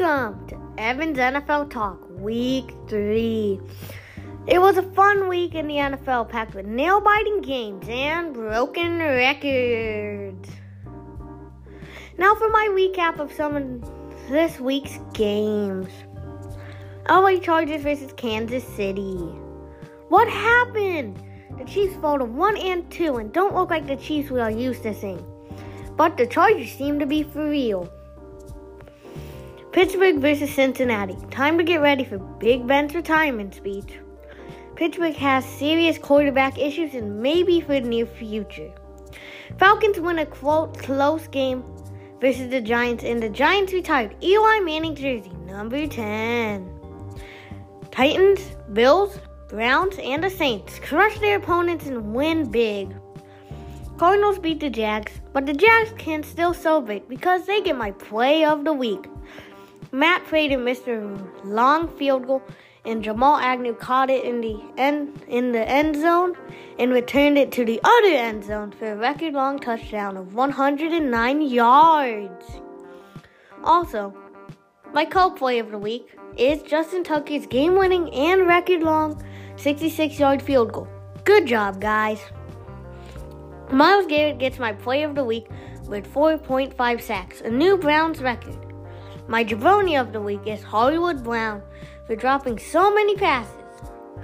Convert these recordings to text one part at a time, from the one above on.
Welcome to Evan's NFL Talk, Week 3. It was a fun week in the NFL packed with nail biting games and broken records. Now for my recap of some of this week's games LA Chargers versus Kansas City. What happened? The Chiefs fall to 1 and 2 and don't look like the Chiefs we are used to seeing. But the Chargers seem to be for real. Pittsburgh versus Cincinnati. Time to get ready for Big Ben's retirement speech. Pittsburgh has serious quarterback issues and maybe for the near future. Falcons win a quote close game versus the Giants, and the Giants retired Eli Manning jersey number 10. Titans, Bills, Browns, and the Saints crush their opponents and win big. Cardinals beat the Jags, but the Jags can still celebrate because they get my play of the week. Matt Prater missed a long field goal, and Jamal Agnew caught it in the end in the end zone and returned it to the other end zone for a record long touchdown of 109 yards. Also, my co-play of the week is Justin Tucker's game-winning and record-long 66-yard field goal. Good job, guys. Myles Garrett gets my play of the week with 4.5 sacks, a new Browns record. My jabroni of the week is Hollywood Brown for dropping so many passes.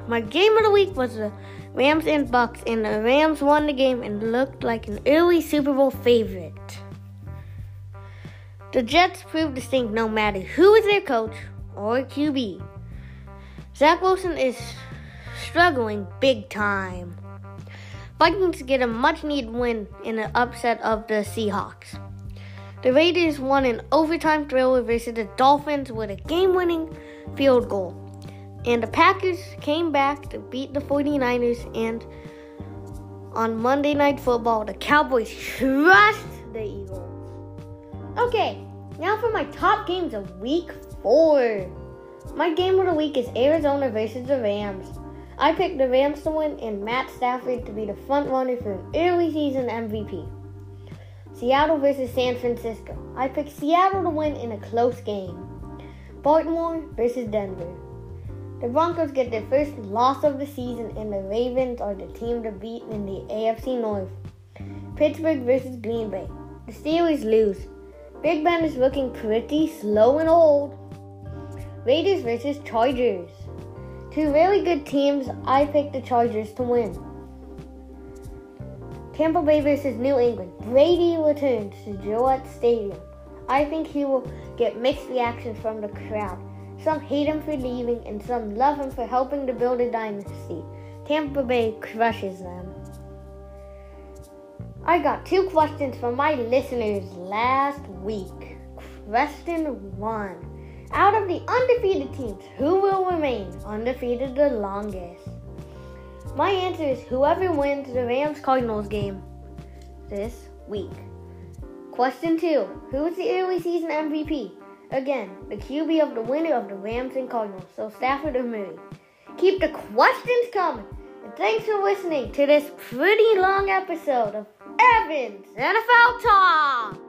My game of the week was the Rams and Bucs, and the Rams won the game and looked like an early Super Bowl favorite. The Jets proved to stink no matter who is their coach or QB. Zach Wilson is struggling big time. Vikings get a much needed win in an upset of the Seahawks. The Raiders won an overtime thriller versus the Dolphins with a game winning field goal. And the Packers came back to beat the 49ers. And on Monday Night Football, the Cowboys crushed the Eagles. Okay, now for my top games of week four. My game of the week is Arizona versus the Rams. I picked the Rams to win and Matt Stafford to be the front runner for an early season MVP. Seattle versus San Francisco. I picked Seattle to win in a close game. Baltimore versus Denver. The Broncos get their first loss of the season, and the Ravens are the team to beat in the AFC North. Pittsburgh versus Green Bay. The Steelers lose. Big Ben is looking pretty slow and old. Raiders versus Chargers. Two really good teams. I picked the Chargers to win. Tampa Bay versus New England. Brady returns to Gillette Stadium. I think he will get mixed reactions from the crowd. Some hate him for leaving, and some love him for helping to build a dynasty. Tampa Bay crushes them. I got two questions from my listeners last week. Question one Out of the undefeated teams, who will remain undefeated the longest? My answer is whoever wins the Rams Cardinals game this week. Question two Who's the early season MVP? Again, the QB of the winner of the Rams and Cardinals, so Stafford or Murray. Keep the questions coming. And thanks for listening to this pretty long episode of Evans NFL Talk.